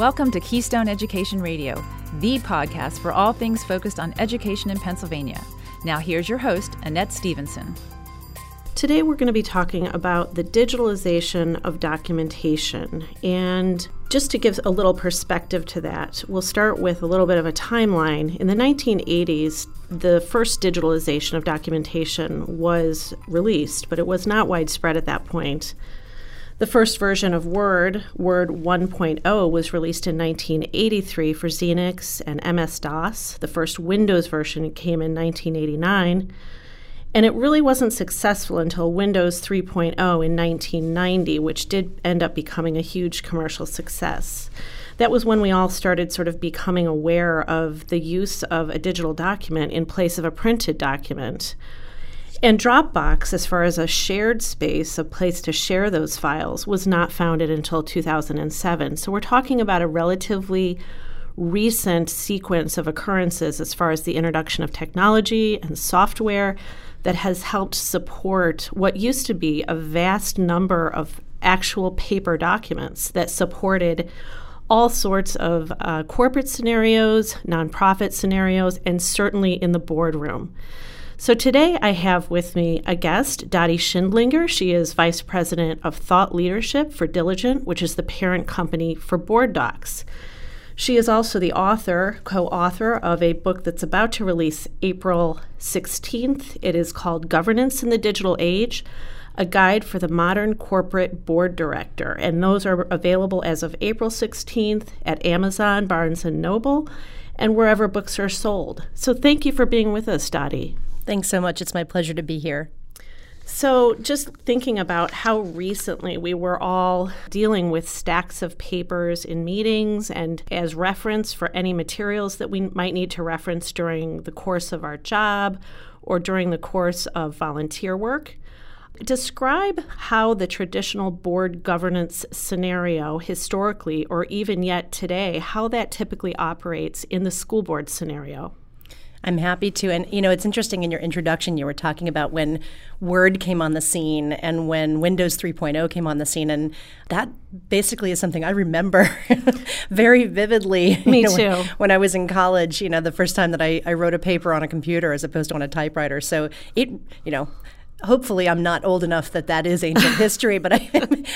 Welcome to Keystone Education Radio, the podcast for all things focused on education in Pennsylvania. Now, here's your host, Annette Stevenson. Today, we're going to be talking about the digitalization of documentation. And just to give a little perspective to that, we'll start with a little bit of a timeline. In the 1980s, the first digitalization of documentation was released, but it was not widespread at that point. The first version of Word, Word 1.0, was released in 1983 for Xenix and MS DOS. The first Windows version came in 1989. And it really wasn't successful until Windows 3.0 in 1990, which did end up becoming a huge commercial success. That was when we all started sort of becoming aware of the use of a digital document in place of a printed document. And Dropbox, as far as a shared space, a place to share those files, was not founded until 2007. So we're talking about a relatively recent sequence of occurrences as far as the introduction of technology and software that has helped support what used to be a vast number of actual paper documents that supported all sorts of uh, corporate scenarios, nonprofit scenarios, and certainly in the boardroom. So today I have with me a guest, Dottie Schindlinger. She is Vice President of Thought Leadership for Diligent, which is the parent company for Board Docs. She is also the author, co author of a book that's about to release April 16th. It is called Governance in the Digital Age A Guide for the Modern Corporate Board Director. And those are available as of April 16th at Amazon, Barnes and Noble, and wherever books are sold. So thank you for being with us, Dottie. Thanks so much. It's my pleasure to be here. So, just thinking about how recently we were all dealing with stacks of papers in meetings and as reference for any materials that we might need to reference during the course of our job or during the course of volunteer work. Describe how the traditional board governance scenario, historically or even yet today, how that typically operates in the school board scenario. I'm happy to. And, you know, it's interesting in your introduction, you were talking about when Word came on the scene and when Windows 3.0 came on the scene. And that basically is something I remember very vividly. Me you know, too. When, when, I was in college, you know, the first time that I, I wrote a paper on a computer as opposed to on a typewriter. So it, you know, hopefully I'm not old enough that that is ancient history, but I,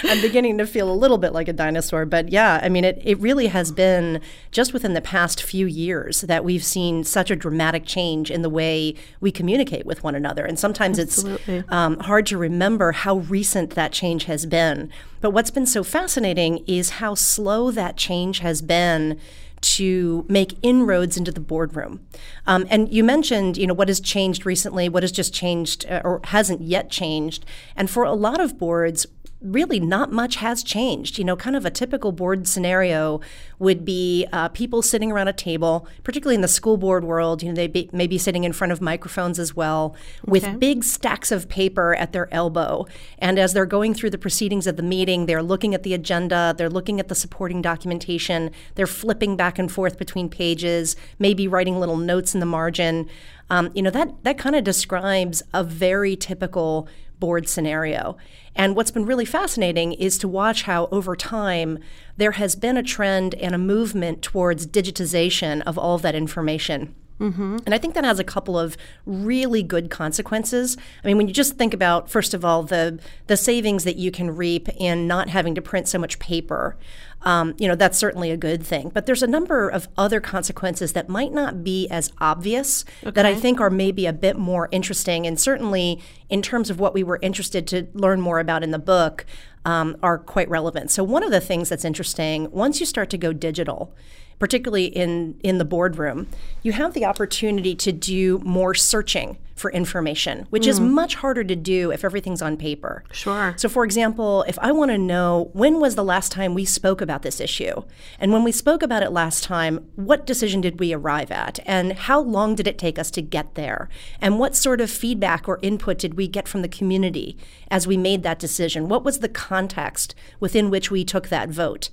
am beginning to feel a little bit like a dinosaur. But yeah, I mean, it, it really has been just within the past few years that we've seen such a dramatic change in the way we communicate with one another. And sometimes Absolutely. it's um, hard to remember how recent that change has been. But what's been so fascinating is how slow that change has been to make inroads into the boardroom. Um, and you mentioned, you know, what has changed recently, what has just changed uh, or hasn't yet changed. And for a lot of boards, really not much has changed. You know, kind of a typical board scenario would be uh, people sitting around a table, particularly in the school board world. You know, they be, may be sitting in front of microphones as well, with okay. big stacks of paper at their elbow. And as they're going through the proceedings of the meeting, they're looking at the agenda, they're looking at the supporting documentation, they're flipping back and forth between pages, maybe writing little notes in the margin. Um, you know, that that kind of describes a very typical board scenario. And what's been really fascinating is to watch how over time there has been a trend and a movement towards digitization of all of that information. Mm-hmm. And I think that has a couple of really good consequences. I mean, when you just think about, first of all, the the savings that you can reap in not having to print so much paper, um, you know, that's certainly a good thing. But there's a number of other consequences that might not be as obvious okay. that I think are maybe a bit more interesting. And certainly, in terms of what we were interested to learn more about in the book, um, are quite relevant. So one of the things that's interesting once you start to go digital particularly in, in the boardroom, you have the opportunity to do more searching for information, which mm. is much harder to do if everything's on paper. Sure. So, for example, if I want to know when was the last time we spoke about this issue, and when we spoke about it last time, what decision did we arrive at, and how long did it take us to get there, and what sort of feedback or input did we get from the community as we made that decision? What was the context within which we took that vote?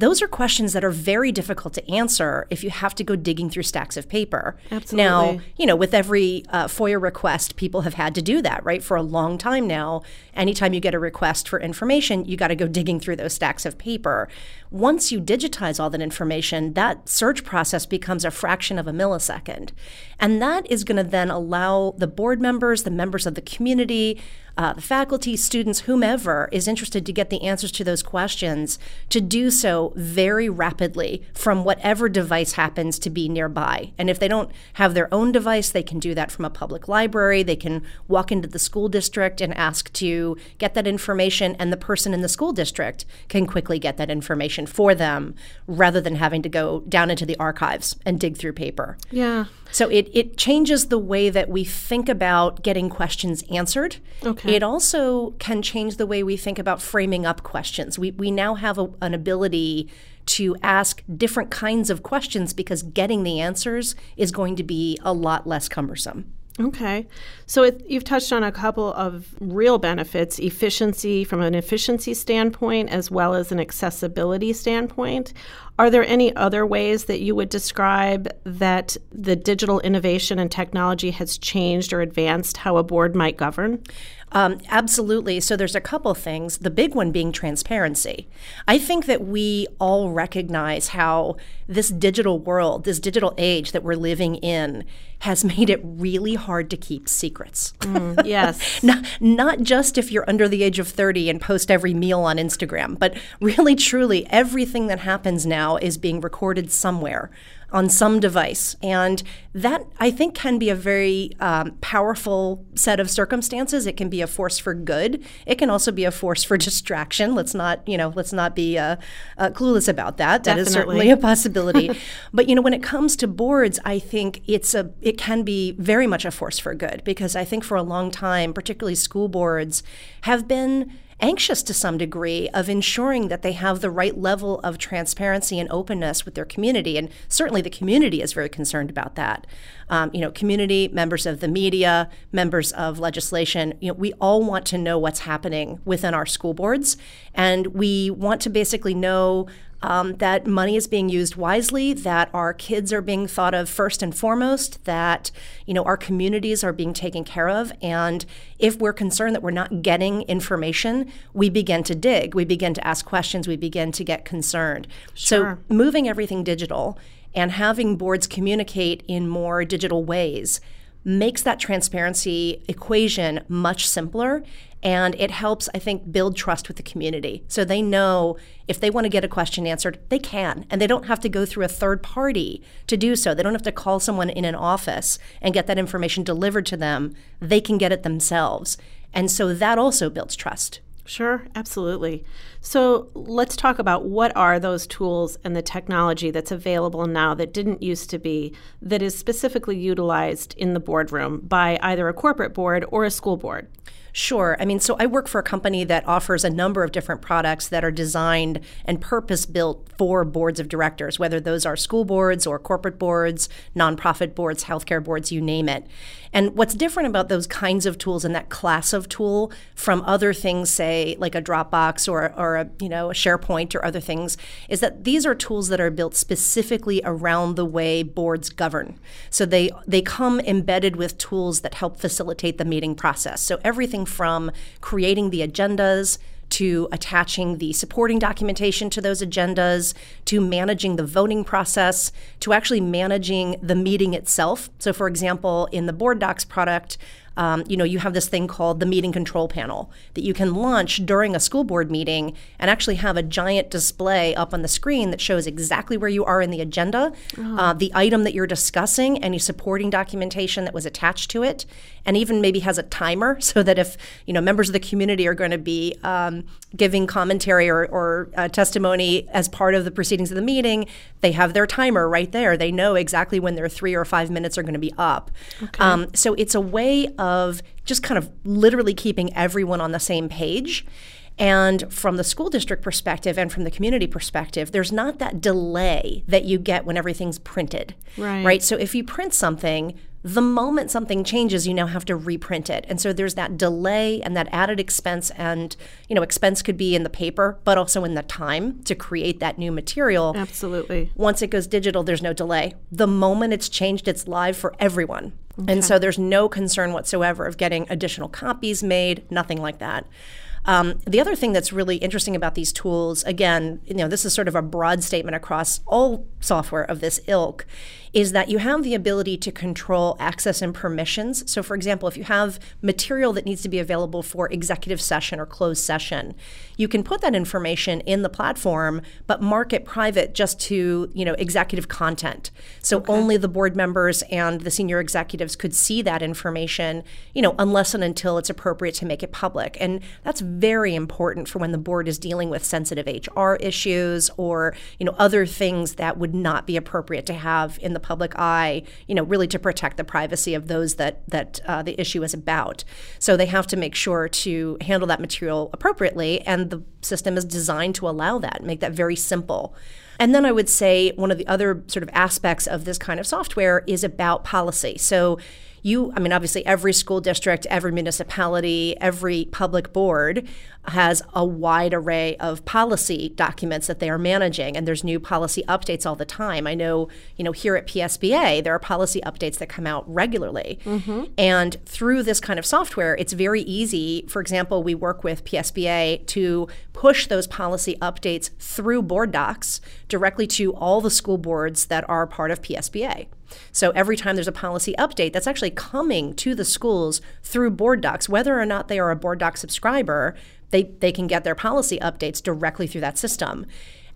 Those are questions that are very difficult to answer if you have to go digging through stacks of paper. Absolutely. Now, you know, with every uh, FOIA request, people have had to do that, right? For a long time now, anytime you get a request for information, you got to go digging through those stacks of paper. Once you digitize all that information, that search process becomes a fraction of a millisecond. And that is going to then allow the board members, the members of the community, uh, the faculty, students, whomever is interested to get the answers to those questions to do so very rapidly from whatever device happens to be nearby. And if they don't have their own device, they can do that from a public library. They can walk into the school district and ask to get that information, and the person in the school district can quickly get that information for them rather than having to go down into the archives and dig through paper. Yeah. So it, it changes the way that we think about getting questions answered. Okay. It also can change the way we think about framing up questions. We, we now have a, an ability to ask different kinds of questions because getting the answers is going to be a lot less cumbersome. Okay. So it, you've touched on a couple of real benefits efficiency from an efficiency standpoint, as well as an accessibility standpoint. Are there any other ways that you would describe that the digital innovation and technology has changed or advanced how a board might govern? Um, absolutely. So there's a couple things. The big one being transparency. I think that we all recognize how this digital world, this digital age that we're living in, has made it really hard to keep secrets. Mm, yes. not, not just if you're under the age of 30 and post every meal on Instagram, but really, truly, everything that happens now is being recorded somewhere on some device. And that, I think, can be a very um, powerful set of circumstances. It can be a force for good. It can also be a force for distraction. Let's not, you know, let's not be uh, uh, clueless about that. That Definitely. is certainly a possibility. but, you know, when it comes to boards, I think it's a, it can be very much a force for good because I think for a long time, particularly school boards, have been anxious to some degree of ensuring that they have the right level of transparency and openness with their community. And certainly the community is very concerned about that. Um, you know, community, members of the media, members of legislation, you know, we all want to know what's happening within our school boards. And we want to basically know um, that money is being used wisely, that our kids are being thought of first and foremost, that you know our communities are being taken care of, and if we're concerned that we're not getting information, we begin to dig, we begin to ask questions, we begin to get concerned. Sure. So moving everything digital and having boards communicate in more digital ways makes that transparency equation much simpler and it helps i think build trust with the community. So they know if they want to get a question answered they can and they don't have to go through a third party to do so. They don't have to call someone in an office and get that information delivered to them. They can get it themselves. And so that also builds trust Sure, absolutely. So let's talk about what are those tools and the technology that's available now that didn't used to be, that is specifically utilized in the boardroom by either a corporate board or a school board. Sure. I mean, so I work for a company that offers a number of different products that are designed and purpose built for boards of directors, whether those are school boards or corporate boards, nonprofit boards, healthcare boards, you name it. And what's different about those kinds of tools and that class of tool from other things, say like a Dropbox or, or a you know a SharePoint or other things, is that these are tools that are built specifically around the way boards govern. So they they come embedded with tools that help facilitate the meeting process. So everything from creating the agendas to attaching the supporting documentation to those agendas, to managing the voting process, to actually managing the meeting itself. So, for example, in the Board Docs product, um, you know, you have this thing called the meeting control panel that you can launch during a school board meeting and actually have a giant display up on the screen that shows exactly where you are in the agenda, uh, the item that you're discussing, any supporting documentation that was attached to it, and even maybe has a timer so that if you know members of the community are going to be um, giving commentary or, or uh, testimony as part of the proceedings of the meeting, they have their timer right there. They know exactly when their three or five minutes are going to be up. Um, so it's a way of just kind of literally keeping everyone on the same page. And from the school district perspective and from the community perspective, there's not that delay that you get when everything's printed. Right. Right. So if you print something, the moment something changes, you now have to reprint it. And so there's that delay and that added expense. And, you know, expense could be in the paper, but also in the time to create that new material. Absolutely. Once it goes digital, there's no delay. The moment it's changed, it's live for everyone. Okay. And so there's no concern whatsoever of getting additional copies made, nothing like that. Um, the other thing that's really interesting about these tools, again, you know, this is sort of a broad statement across all software of this ilk, is that you have the ability to control access and permissions. So, for example, if you have material that needs to be available for executive session or closed session, you can put that information in the platform, but mark it private just to you know executive content. So okay. only the board members and the senior executives could see that information, you know, unless and until it's appropriate to make it public. And that's very important for when the board is dealing with sensitive HR issues or you know other things that would not be appropriate to have in the the public eye, you know, really to protect the privacy of those that that uh, the issue is about. So they have to make sure to handle that material appropriately, and the system is designed to allow that, make that very simple. And then I would say one of the other sort of aspects of this kind of software is about policy. So you, I mean, obviously, every school district, every municipality, every public board has a wide array of policy documents that they are managing, and there's new policy updates all the time. I know, you know, here at PSBA, there are policy updates that come out regularly. Mm-hmm. And through this kind of software, it's very easy. For example, we work with PSBA to push those policy updates through board docs directly to all the school boards that are part of PSBA. So every time there's a policy update, that's actually coming to the schools through board docs, whether or not they are a board doc subscriber, they, they can get their policy updates directly through that system.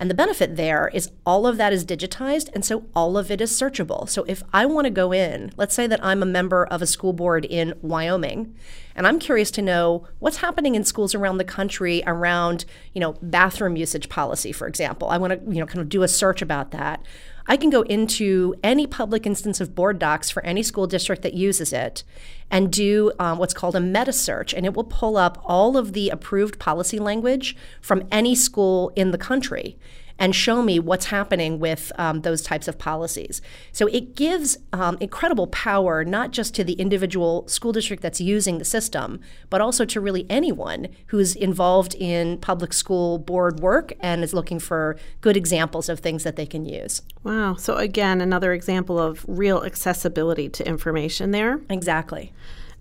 And the benefit there is all of that is digitized, and so all of it is searchable. So if I want to go in, let's say that I'm a member of a school board in Wyoming, and I'm curious to know what's happening in schools around the country around, you know, bathroom usage policy, for example. I want to, you know, kind of do a search about that. I can go into any public instance of board docs for any school district that uses it and do um, what's called a meta search, and it will pull up all of the approved policy language from any school in the country and show me what's happening with um, those types of policies. So it gives um, incredible power not just to the individual school district that's using the system, but also to really anyone who's involved in public school board work and is looking for good examples of things that they can use. Wow. So, again, another example of real accessibility to information there. Exactly.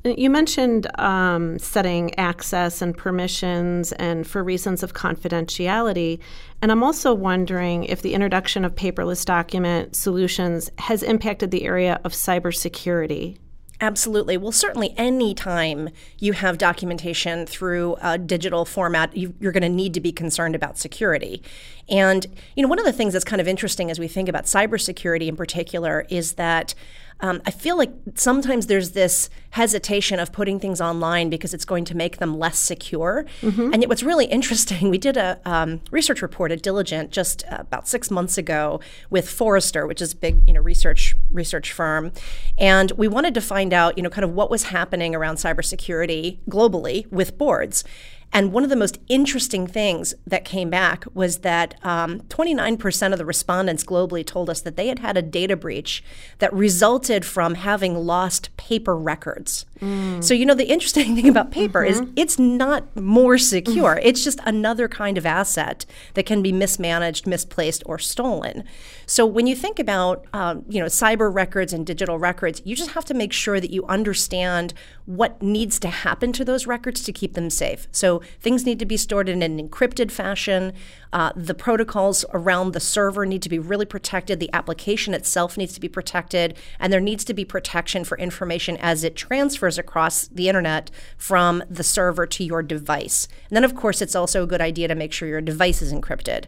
You mentioned um, setting access and permissions and for reasons of confidentiality. And I'm also wondering if the introduction of paperless document solutions has impacted the area of cybersecurity. Absolutely. Well, certainly any time you have documentation through a digital format, you, are going to need to be concerned about security. And, you know, one of the things that's kind of interesting as we think about cybersecurity in particular is that um, I feel like sometimes there's this hesitation of putting things online because it's going to make them less secure. Mm-hmm. And yet, what's really interesting, we did a um, research report at Diligent just uh, about six months ago with Forrester, which is a big you know research research firm, and we wanted to find out you know kind of what was happening around cybersecurity globally with boards. And one of the most interesting things that came back was that um, 29% of the respondents globally told us that they had had a data breach that resulted from having lost paper records. Mm. So, you know, the interesting thing about paper mm-hmm. is it's not more secure, mm-hmm. it's just another kind of asset that can be mismanaged, misplaced, or stolen. So, when you think about, um, you know, cyber records and digital records, you just have to make sure that you understand what needs to happen to those records to keep them safe. So, things need to be stored in an encrypted fashion. Uh, the protocols around the server need to be really protected. The application itself needs to be protected. And there needs to be protection for information as it transfers across the internet from the server to your device. And then, of course, it's also a good idea to make sure your device is encrypted.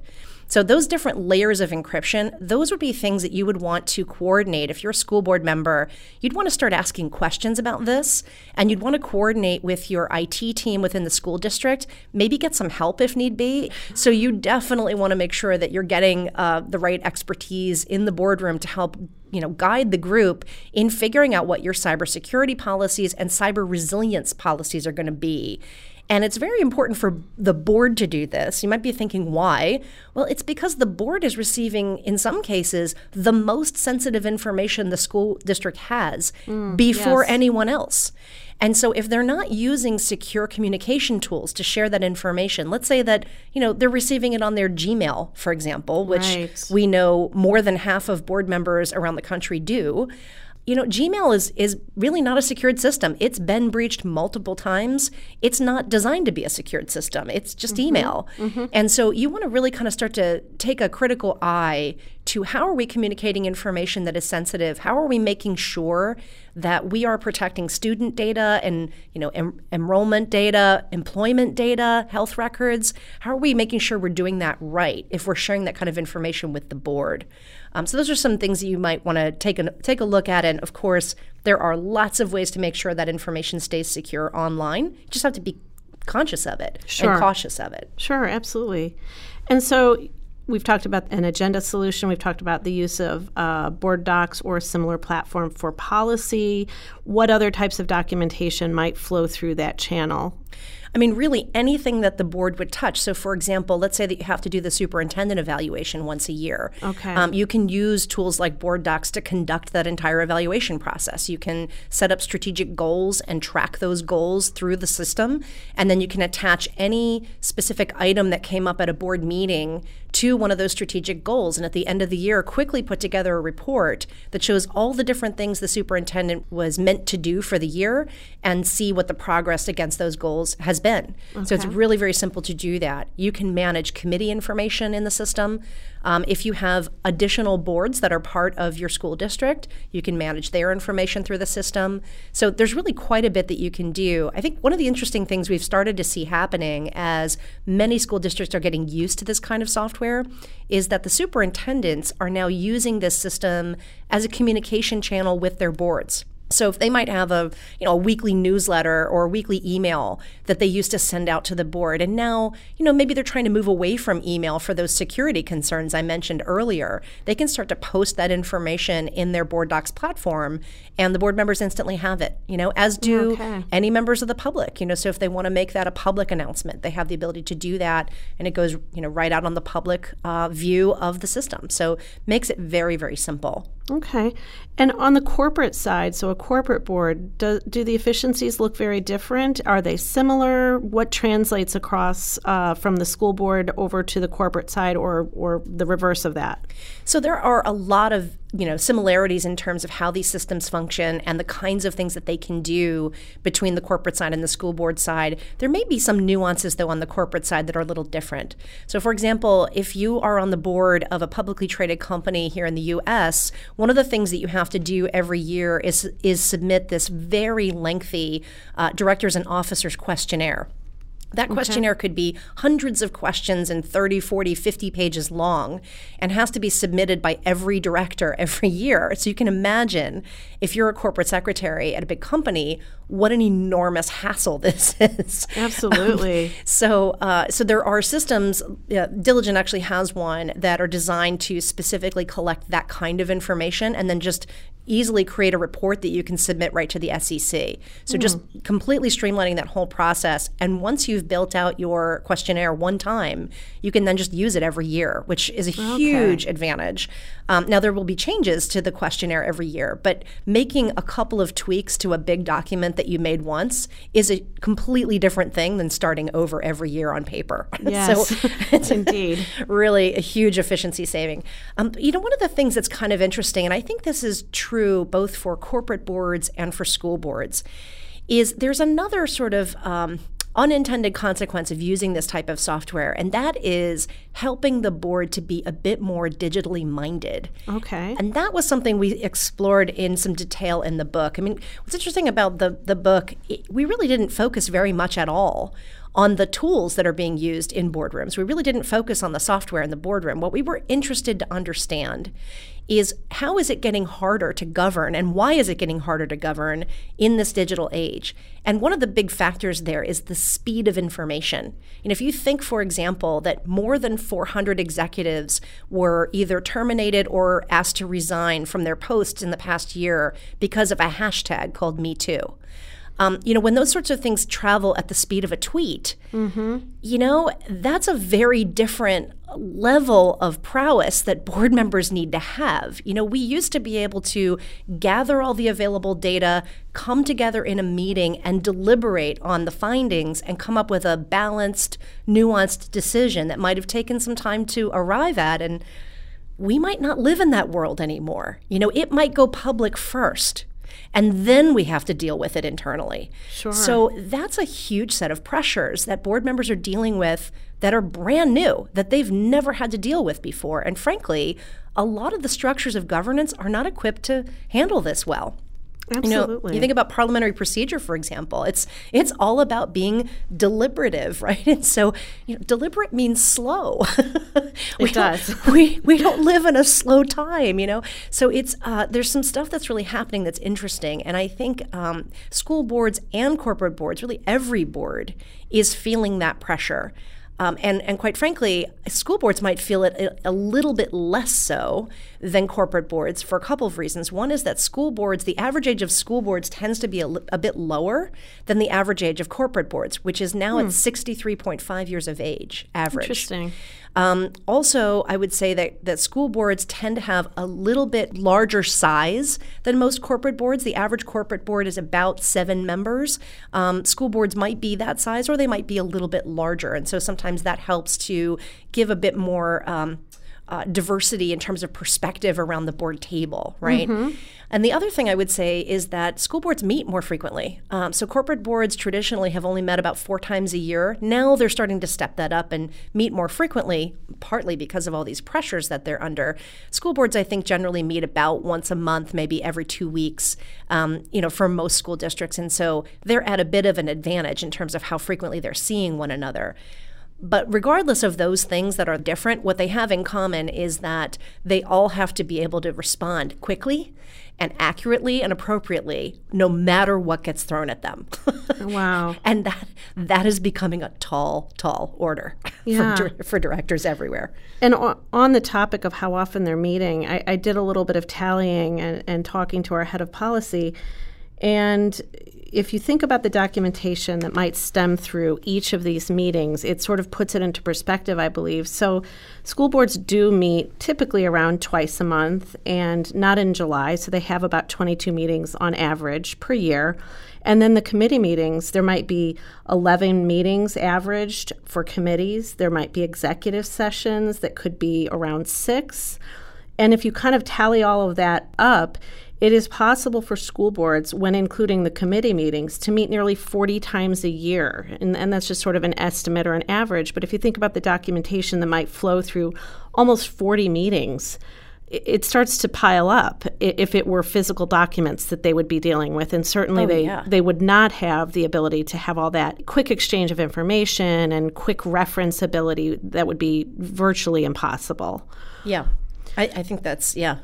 So those different layers of encryption, those would be things that you would want to coordinate. If you're a school board member, you'd want to start asking questions about this and you'd want to coordinate with your IT team within the school district, maybe get some help if need be. So you definitely want to make sure that you're getting uh, the right expertise in the boardroom to help you know guide the group in figuring out what your cybersecurity policies and cyber resilience policies are going to be And it's very important for the board to do this. You might be thinking, why? Well, it's because the board is receiving, in some cases, the most sensitive information the school district has mm, before yes. anyone else. And so if they're not using secure communication tools to share that information, let's say that, you know, they're receiving it on their Gmail, for example, which right. we know more than half of board members around the country do you know, Gmail is is really not a secured system. It's been breached multiple times. It's not designed to be a secured system. It's just mm-hmm. email. Mm-hmm. And so you want to really kind of start to take a critical eye to how are we communicating information that is sensitive? How are we making sure that we are protecting student data and, you know, em- enrollment data, employment data, health records? How are we making sure we're doing that right if we're sharing that kind of information with the board? Um, so those are some things that you might want to take a take a look at. And of course, there are lots of ways to make sure that information stays secure online. You just have to be conscious of it sure. and cautious of it. Sure, absolutely. And so we've talked about an agenda solution. We've talked about the use of uh, board docs or a similar platform for policy. What other types of documentation might flow through that channel? I mean, really anything that the board would touch. So, for example, let's say that you have to do the superintendent evaluation once a year. Okay. Um, you can use tools like Board Docs to conduct that entire evaluation process. You can set up strategic goals and track those goals through the system, and then you can attach any specific item that came up at a board meeting to one of those strategic goals. And at the end of the year, quickly put together a report that shows all the different things the superintendent was meant to do for the year and see what the progress against those goals has been. Okay. So it's really very simple to do that. You can manage committee information in the system. Um, if you have additional boards that are part of your school district, you can manage their information through the system. So there's really quite a bit that you can do. I think one of the interesting things we've started to see happening as many school districts are getting used to this kind of software is that the superintendents are now using this system as a communication channel with their boards. So if they might have a you know a weekly newsletter or a weekly email that they used to send out to the board and now you know maybe they're trying to move away from email for those security concerns I mentioned earlier they can start to post that information in their board docs platform and the board members instantly have it you know as do okay. any members of the public you know. So if they want to make that a public announcement they have the ability to do that and it goes you know right out on the public uh, view of the system. So makes it very very simple okay and on the corporate side so a corporate board, do, do the efficiencies look very different? Are they similar? What translates across uh, from the school board over to the corporate side, or or the reverse of that? So there are a lot of you know similarities in terms of how these systems function and the kinds of things that they can do between the corporate side and the school board side. There may be some nuances though on the corporate side that are a little different. So for example, if you are on the board of a publicly traded company here in the US, one of the things that you have to do every year is is submit this very lengthy uh, directors and officers questionnaire. That questionnaire okay. could be hundreds of questions and 30, 40, 50 pages long and has to be submitted by every director every year. So you can imagine if you're a corporate secretary at a big company, what an enormous hassle this is. Absolutely. Um, so, uh, so there are systems. Uh, Diligent actually has one that are designed to specifically collect that kind of information and then just easily create a report that you can submit right to the SEC. So mm. just completely streamlining that whole process. And once you've built out your questionnaire one time, you can then just use it every year, which is a okay. huge advantage. Um, now there will be changes to the questionnaire every year, but making a couple of tweaks to a big document that you made once is a completely different thing than starting over every year on paper. Yes, so it's indeed really a huge efficiency saving. Um, you know, one of the things that's kind of interesting, and I think this is true both for corporate boards and for school boards, is there's another sort of um, unintended consequence of using this type of software, and that is helping the board to be a bit more digitally minded. Okay. And that was something we explored in some detail in the book. I mean, what's interesting about the, the book, it, we really didn't focus very much at all on the tools that are being used in boardrooms. We really didn't focus on the software in the boardroom. What we were interested to understand is how is it getting harder to govern and why is it getting harder to govern in this digital age? And one of the big factors there is the speed of information. And if you think, for example, that more than 400 executives were either terminated or asked to resign from their posts in the past year because of a hashtag called Me Too. Um, you know, when those sorts of things travel at the speed of a tweet, mm-hmm. you know, that's a very different level of prowess that board members need to have. You know, we used to be able to gather all the available data, come together in a meeting, and deliberate on the findings and come up with a balanced, nuanced decision that might have taken some time to arrive at. And we might not live in that world anymore. You know, it might go public first and then we have to deal with it internally. Sure. So that's a huge set of pressures that board members are dealing with that are brand new, that they've never had to deal with before. And frankly, a lot of the structures of governance are not equipped to handle this well. Absolutely. You know, you think about parliamentary procedure, for example. It's it's all about being deliberative, right? And so, you know, deliberate means slow. it does. We we don't live in a slow time, you know. So it's uh, there's some stuff that's really happening that's interesting, and I think um, school boards and corporate boards, really every board, is feeling that pressure. Um, and, and quite frankly, school boards might feel it a, a, little bit less so than corporate boards for a couple of reasons. One is that school boards, the average age of school boards tends to be a, a bit lower than the average age of corporate boards, which is now hmm. at 63.5 years of age average. Interesting. Um, also, I would say that, that school boards tend to have a little bit larger size than most corporate boards. The average corporate board is about seven members. Um, school boards might be that size, or they might be a little bit larger. And so sometimes that helps to give a bit more. Um, uh, diversity in terms of perspective around the board table, right? Mm-hmm. And the other thing I would say is that school boards meet more frequently. Um, so corporate boards traditionally have only met about four times a year. Now they're starting to step that up and meet more frequently, partly because of all these pressures that they're under. School boards, I think, generally meet about once a month, maybe every two weeks, um, you know, for most school districts. And so they're at a bit of an advantage in terms of how frequently they're seeing one another. But regardless of those things that are different, what they have in common is that they all have to be able to respond quickly and accurately and appropriately no matter what gets thrown at them. wow. and that that is becoming a tall tall order yeah. for, for directors everywhere. And on the topic of how often they're meeting, I, I did a little bit of tallying and, and talking to our head of policy and if you think about the documentation that might stem through each of these meetings, it sort of puts it into perspective, I believe. So, school boards do meet typically around twice a month and not in July. So, they have about 22 meetings on average per year. And then the committee meetings, there might be 11 meetings averaged for committees. There might be executive sessions that could be around six. And if you kind of tally all of that up, it is possible for school boards, when including the committee meetings, to meet nearly 40 times a year. And, and, that's just sort of an estimate or an average. But if you think about the documentation that might flow through almost 40 meetings, it, it starts to pile up if it were physical documents that they would be dealing with. And certainly oh, they, yeah. they would not have the ability to have all that quick exchange of information and quick reference ability that would be virtually impossible. Yeah. I, I think that's, yeah,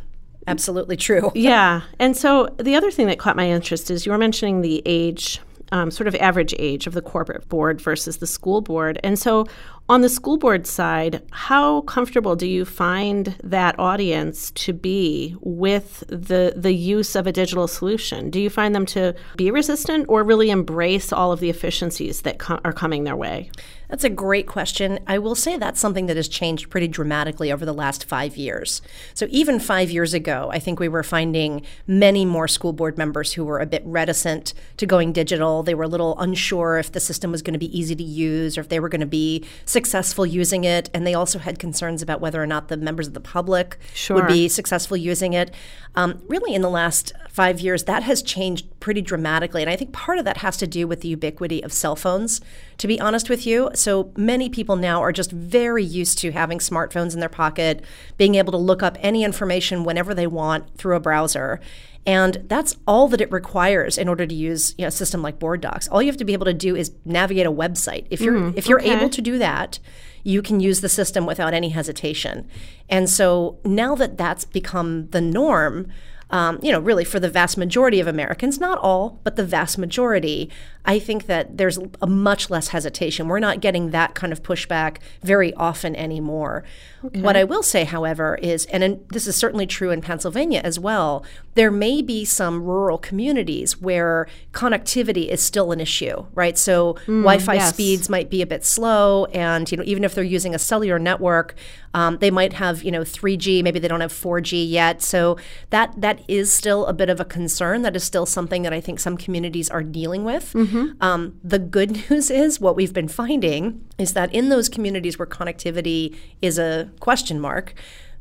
absolutely true. yeah. And so the other thing that caught my interest is you were mentioning the age, um, sort of average age of the corporate board versus the school board. And so on the school board side, how comfortable do you find that audience to be with the the use of a digital solution? Do you find them to be resistant or really embrace all of the efficiencies that co- are coming their way? That's a great question. I will say that's something that has changed pretty dramatically over the last five years. So, even five years ago, I think we were finding many more school board members who were a bit reticent to going digital. They were a little unsure if the system was going to be easy to use or if they were going to be successful using it. And they also had concerns about whether or not the members of the public sure. would be successful using it. Um, really, in the last five years, that has changed pretty dramatically. And I think part of that has to do with the ubiquity of cell phones, to be honest with you. So many people now are just very used to having smartphones in their pocket, being able to look up any information whenever they want through a browser. And that's all that it requires in order to use you know, a system like Board Docs. All you have to be able to do is navigate a website. If you're mm, if you're okay. able to do that, you can use the system without any hesitation. And so now that that's become the norm, um, you know, really for the vast majority of Americans, not all, but the vast majority, I think that there's a much less hesitation. We're not getting that kind of pushback very often anymore. Okay. What I will say, however, is, and in, this is certainly true in Pennsylvania as well, there may be some rural communities where connectivity is still an issue, right? So mm, Wi-Fi yes. speeds might be a bit slow, and you know, even if they're using a cellular network, um, they might have you know 3G, maybe they don't have 4G yet. So that that is still a bit of a concern. That is still something that I think some communities are dealing with. Mm-hmm. Um, the good news is what we've been finding is that in those communities where connectivity is a question mark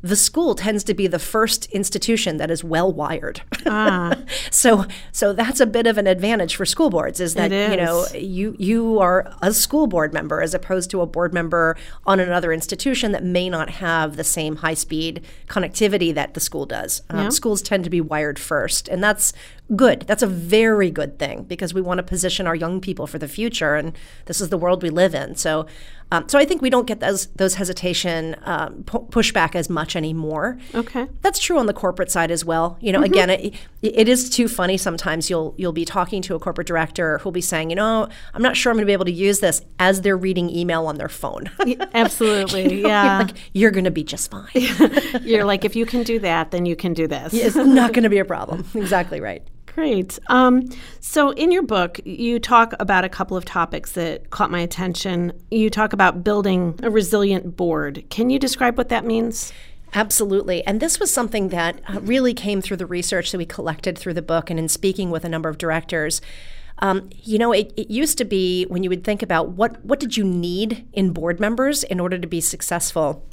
the school tends to be the first institution that is well wired. Ah. so so that's a bit of an advantage for school boards is that is. you know you you are a school board member as opposed to a board member on another institution that may not have the same high speed connectivity that the school does. Um, yeah. Schools tend to be wired first, and that's good. That's a very good thing because we want to position our young people for the future, and this is the world we live in. So, um, so I think we don't get those those hesitation um, pu- pushback as much anymore. Okay, that's true on the corporate side as well. You know, mm-hmm. again, it, it is too funny sometimes. You'll you'll be talking to a corporate director who'll be saying, you know, I'm not sure I'm going to be able to use this as they're reading email on their phone. Absolutely, you know, yeah. You're, like, you're going to be just fine. you're like, if you can do that, then you can do this. It's not going to be a problem. exactly right. Great. Um, so, in your book, you talk about a couple of topics that caught my attention. You talk about building a resilient board. Can you describe what that means? Absolutely. And this was something that uh, really came through the research that we collected through the book and in speaking with a number of directors. Um, you know, it, it, used to be when you would think about what what did you need in board members in order to be successful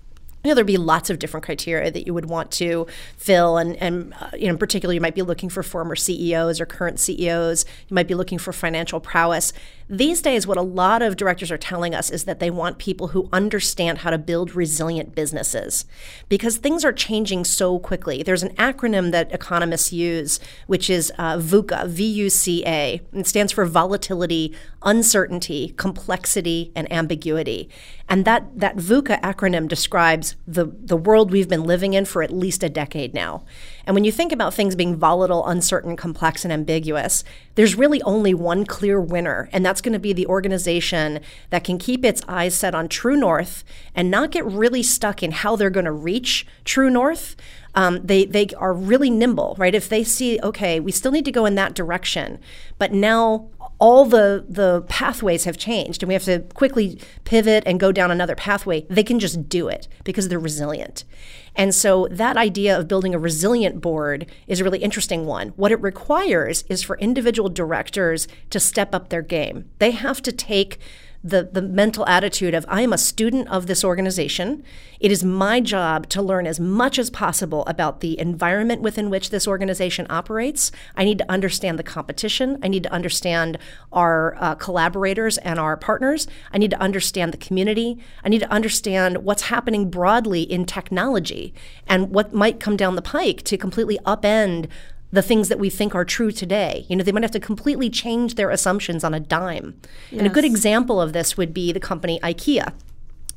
you know, there'd be lots of different criteria that you would want to fill, and and uh, you know, in particular, you might be looking for former CEOs or current CEOs. You might be looking for financial prowess. These days, what a lot of directors are telling us is that they want people who understand how to build resilient businesses because things are changing so quickly. There's an acronym that economists use, which is uh, VUCA, V U C A. It stands for volatility, uncertainty, complexity, and ambiguity. And that, that VUCA acronym describes the, the world we've been living in for at least a decade now. And when you think about things being volatile, uncertain, complex, and ambiguous, there's really only one clear winner, and that's going to be the organization that can keep its eyes set on true north and not get really stuck in how they're going to reach true north. Um, they they are really nimble, right? If they see, okay, we still need to go in that direction, but now all the the pathways have changed and we have to quickly pivot and go down another pathway they can just do it because they're resilient and so that idea of building a resilient board is a really interesting one. What it requires is for individual directors to step up their game. They have to take the, the mental attitude of I am a student of this organization. It is my job to learn as much as possible about the environment within which this organization operates. I need to understand the competition. I need to understand our uh, collaborators and our partners. I need to understand the community. I need to understand what's happening broadly in technology and what might come down the pike to completely upend the things that we think are true today. You know, they might have to completely change their assumptions on a dime. Yes. And a good example of this would be the company IKEA.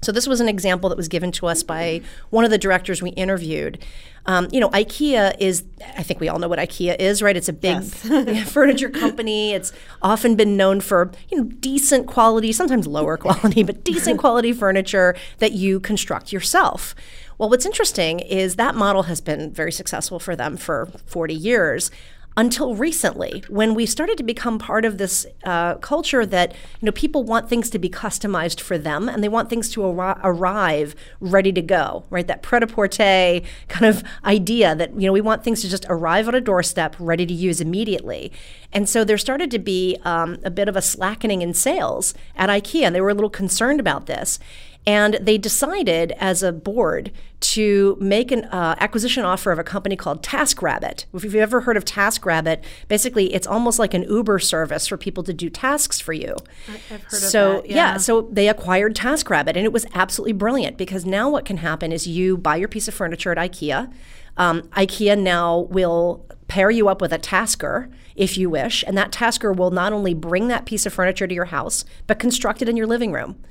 So this was an example that was given to us by one of the directors we interviewed. Um, you know, IKEA is, I think we all know what IKEA is, right? It's a big yes. furniture company. It's often been known for, you know, decent quality, sometimes lower quality, but decent quality furniture that you construct yourself. Well, what's interesting is that model has been very successful for them for 40 years until recently when we started to become part of this uh, culture that you know people want things to be customized for them and they want things to ar- arrive ready to go right? That pret-a-porter kind of idea that you know we want things to just arrive on a doorstep ready to use immediately. And so there started to be um, a bit of a slackening in sales at ikea and they were a little concerned about this and they decided as a board to make an uh, acquisition offer of a company called TaskRabbit. If you've ever heard of TaskRabbit, basically it's almost like an Uber service for people to do tasks for you. I've heard so, of that. Yeah. yeah, so they acquired TaskRabbit, and it was absolutely brilliant because now what can happen is you buy your piece of furniture at IKEA. Um, IKEA now will pair you up with a tasker if you wish, and that tasker will not only bring that piece of furniture to your house, but construct it in your living room.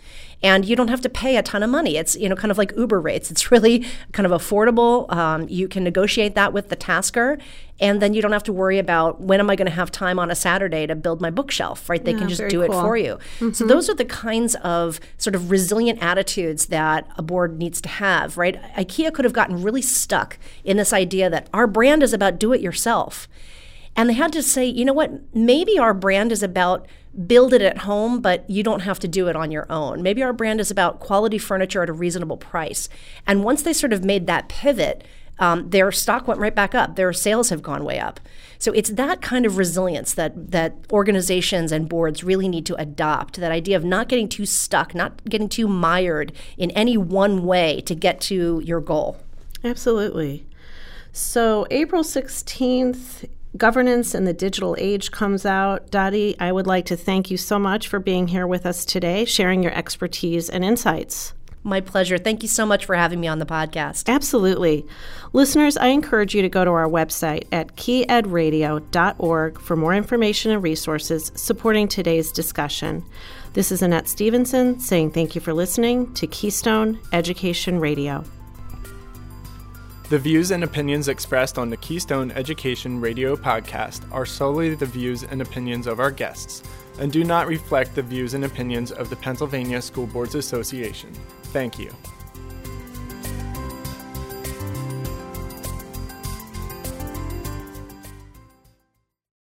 And you don't have to pay a ton of money. It's you know kind of like Uber rates. It's really kind of affordable. Um, you can negotiate that with the tasker, and then you don't have to worry about when am I going to have time on a Saturday to build my bookshelf. Right? They yeah, can just do cool. it for you. Mm-hmm. So those are the kinds of sort of resilient attitudes that a board needs to have. Right? IKEA could have gotten really stuck in this idea that our brand is about do it yourself. And they had to say, you know what, maybe our brand is about build it at home, but you don't have to do it on your own. Maybe our brand is about quality furniture at a reasonable price. And once they sort of made that pivot, um, their stock went right back up. Their sales have gone way up. So it's that kind of resilience that that organizations and boards really need to adopt. That idea of not getting too stuck, not getting too mired in any one way to get to your goal. Absolutely. So April 16th Governance in the Digital Age comes out. Dottie, I would like to thank you so much for being here with us today, sharing your expertise and insights. My pleasure. Thank you so much for having me on the podcast. Absolutely. Listeners, I encourage you to go to our website at keyedradio.org for more information and resources supporting today's discussion. This is Annette Stevenson saying thank you for listening to Keystone Education Radio. The views and opinions expressed on the Keystone Education Radio podcast are solely the views and opinions of our guests and do not reflect the views and opinions of the Pennsylvania School Boards Association. Thank you.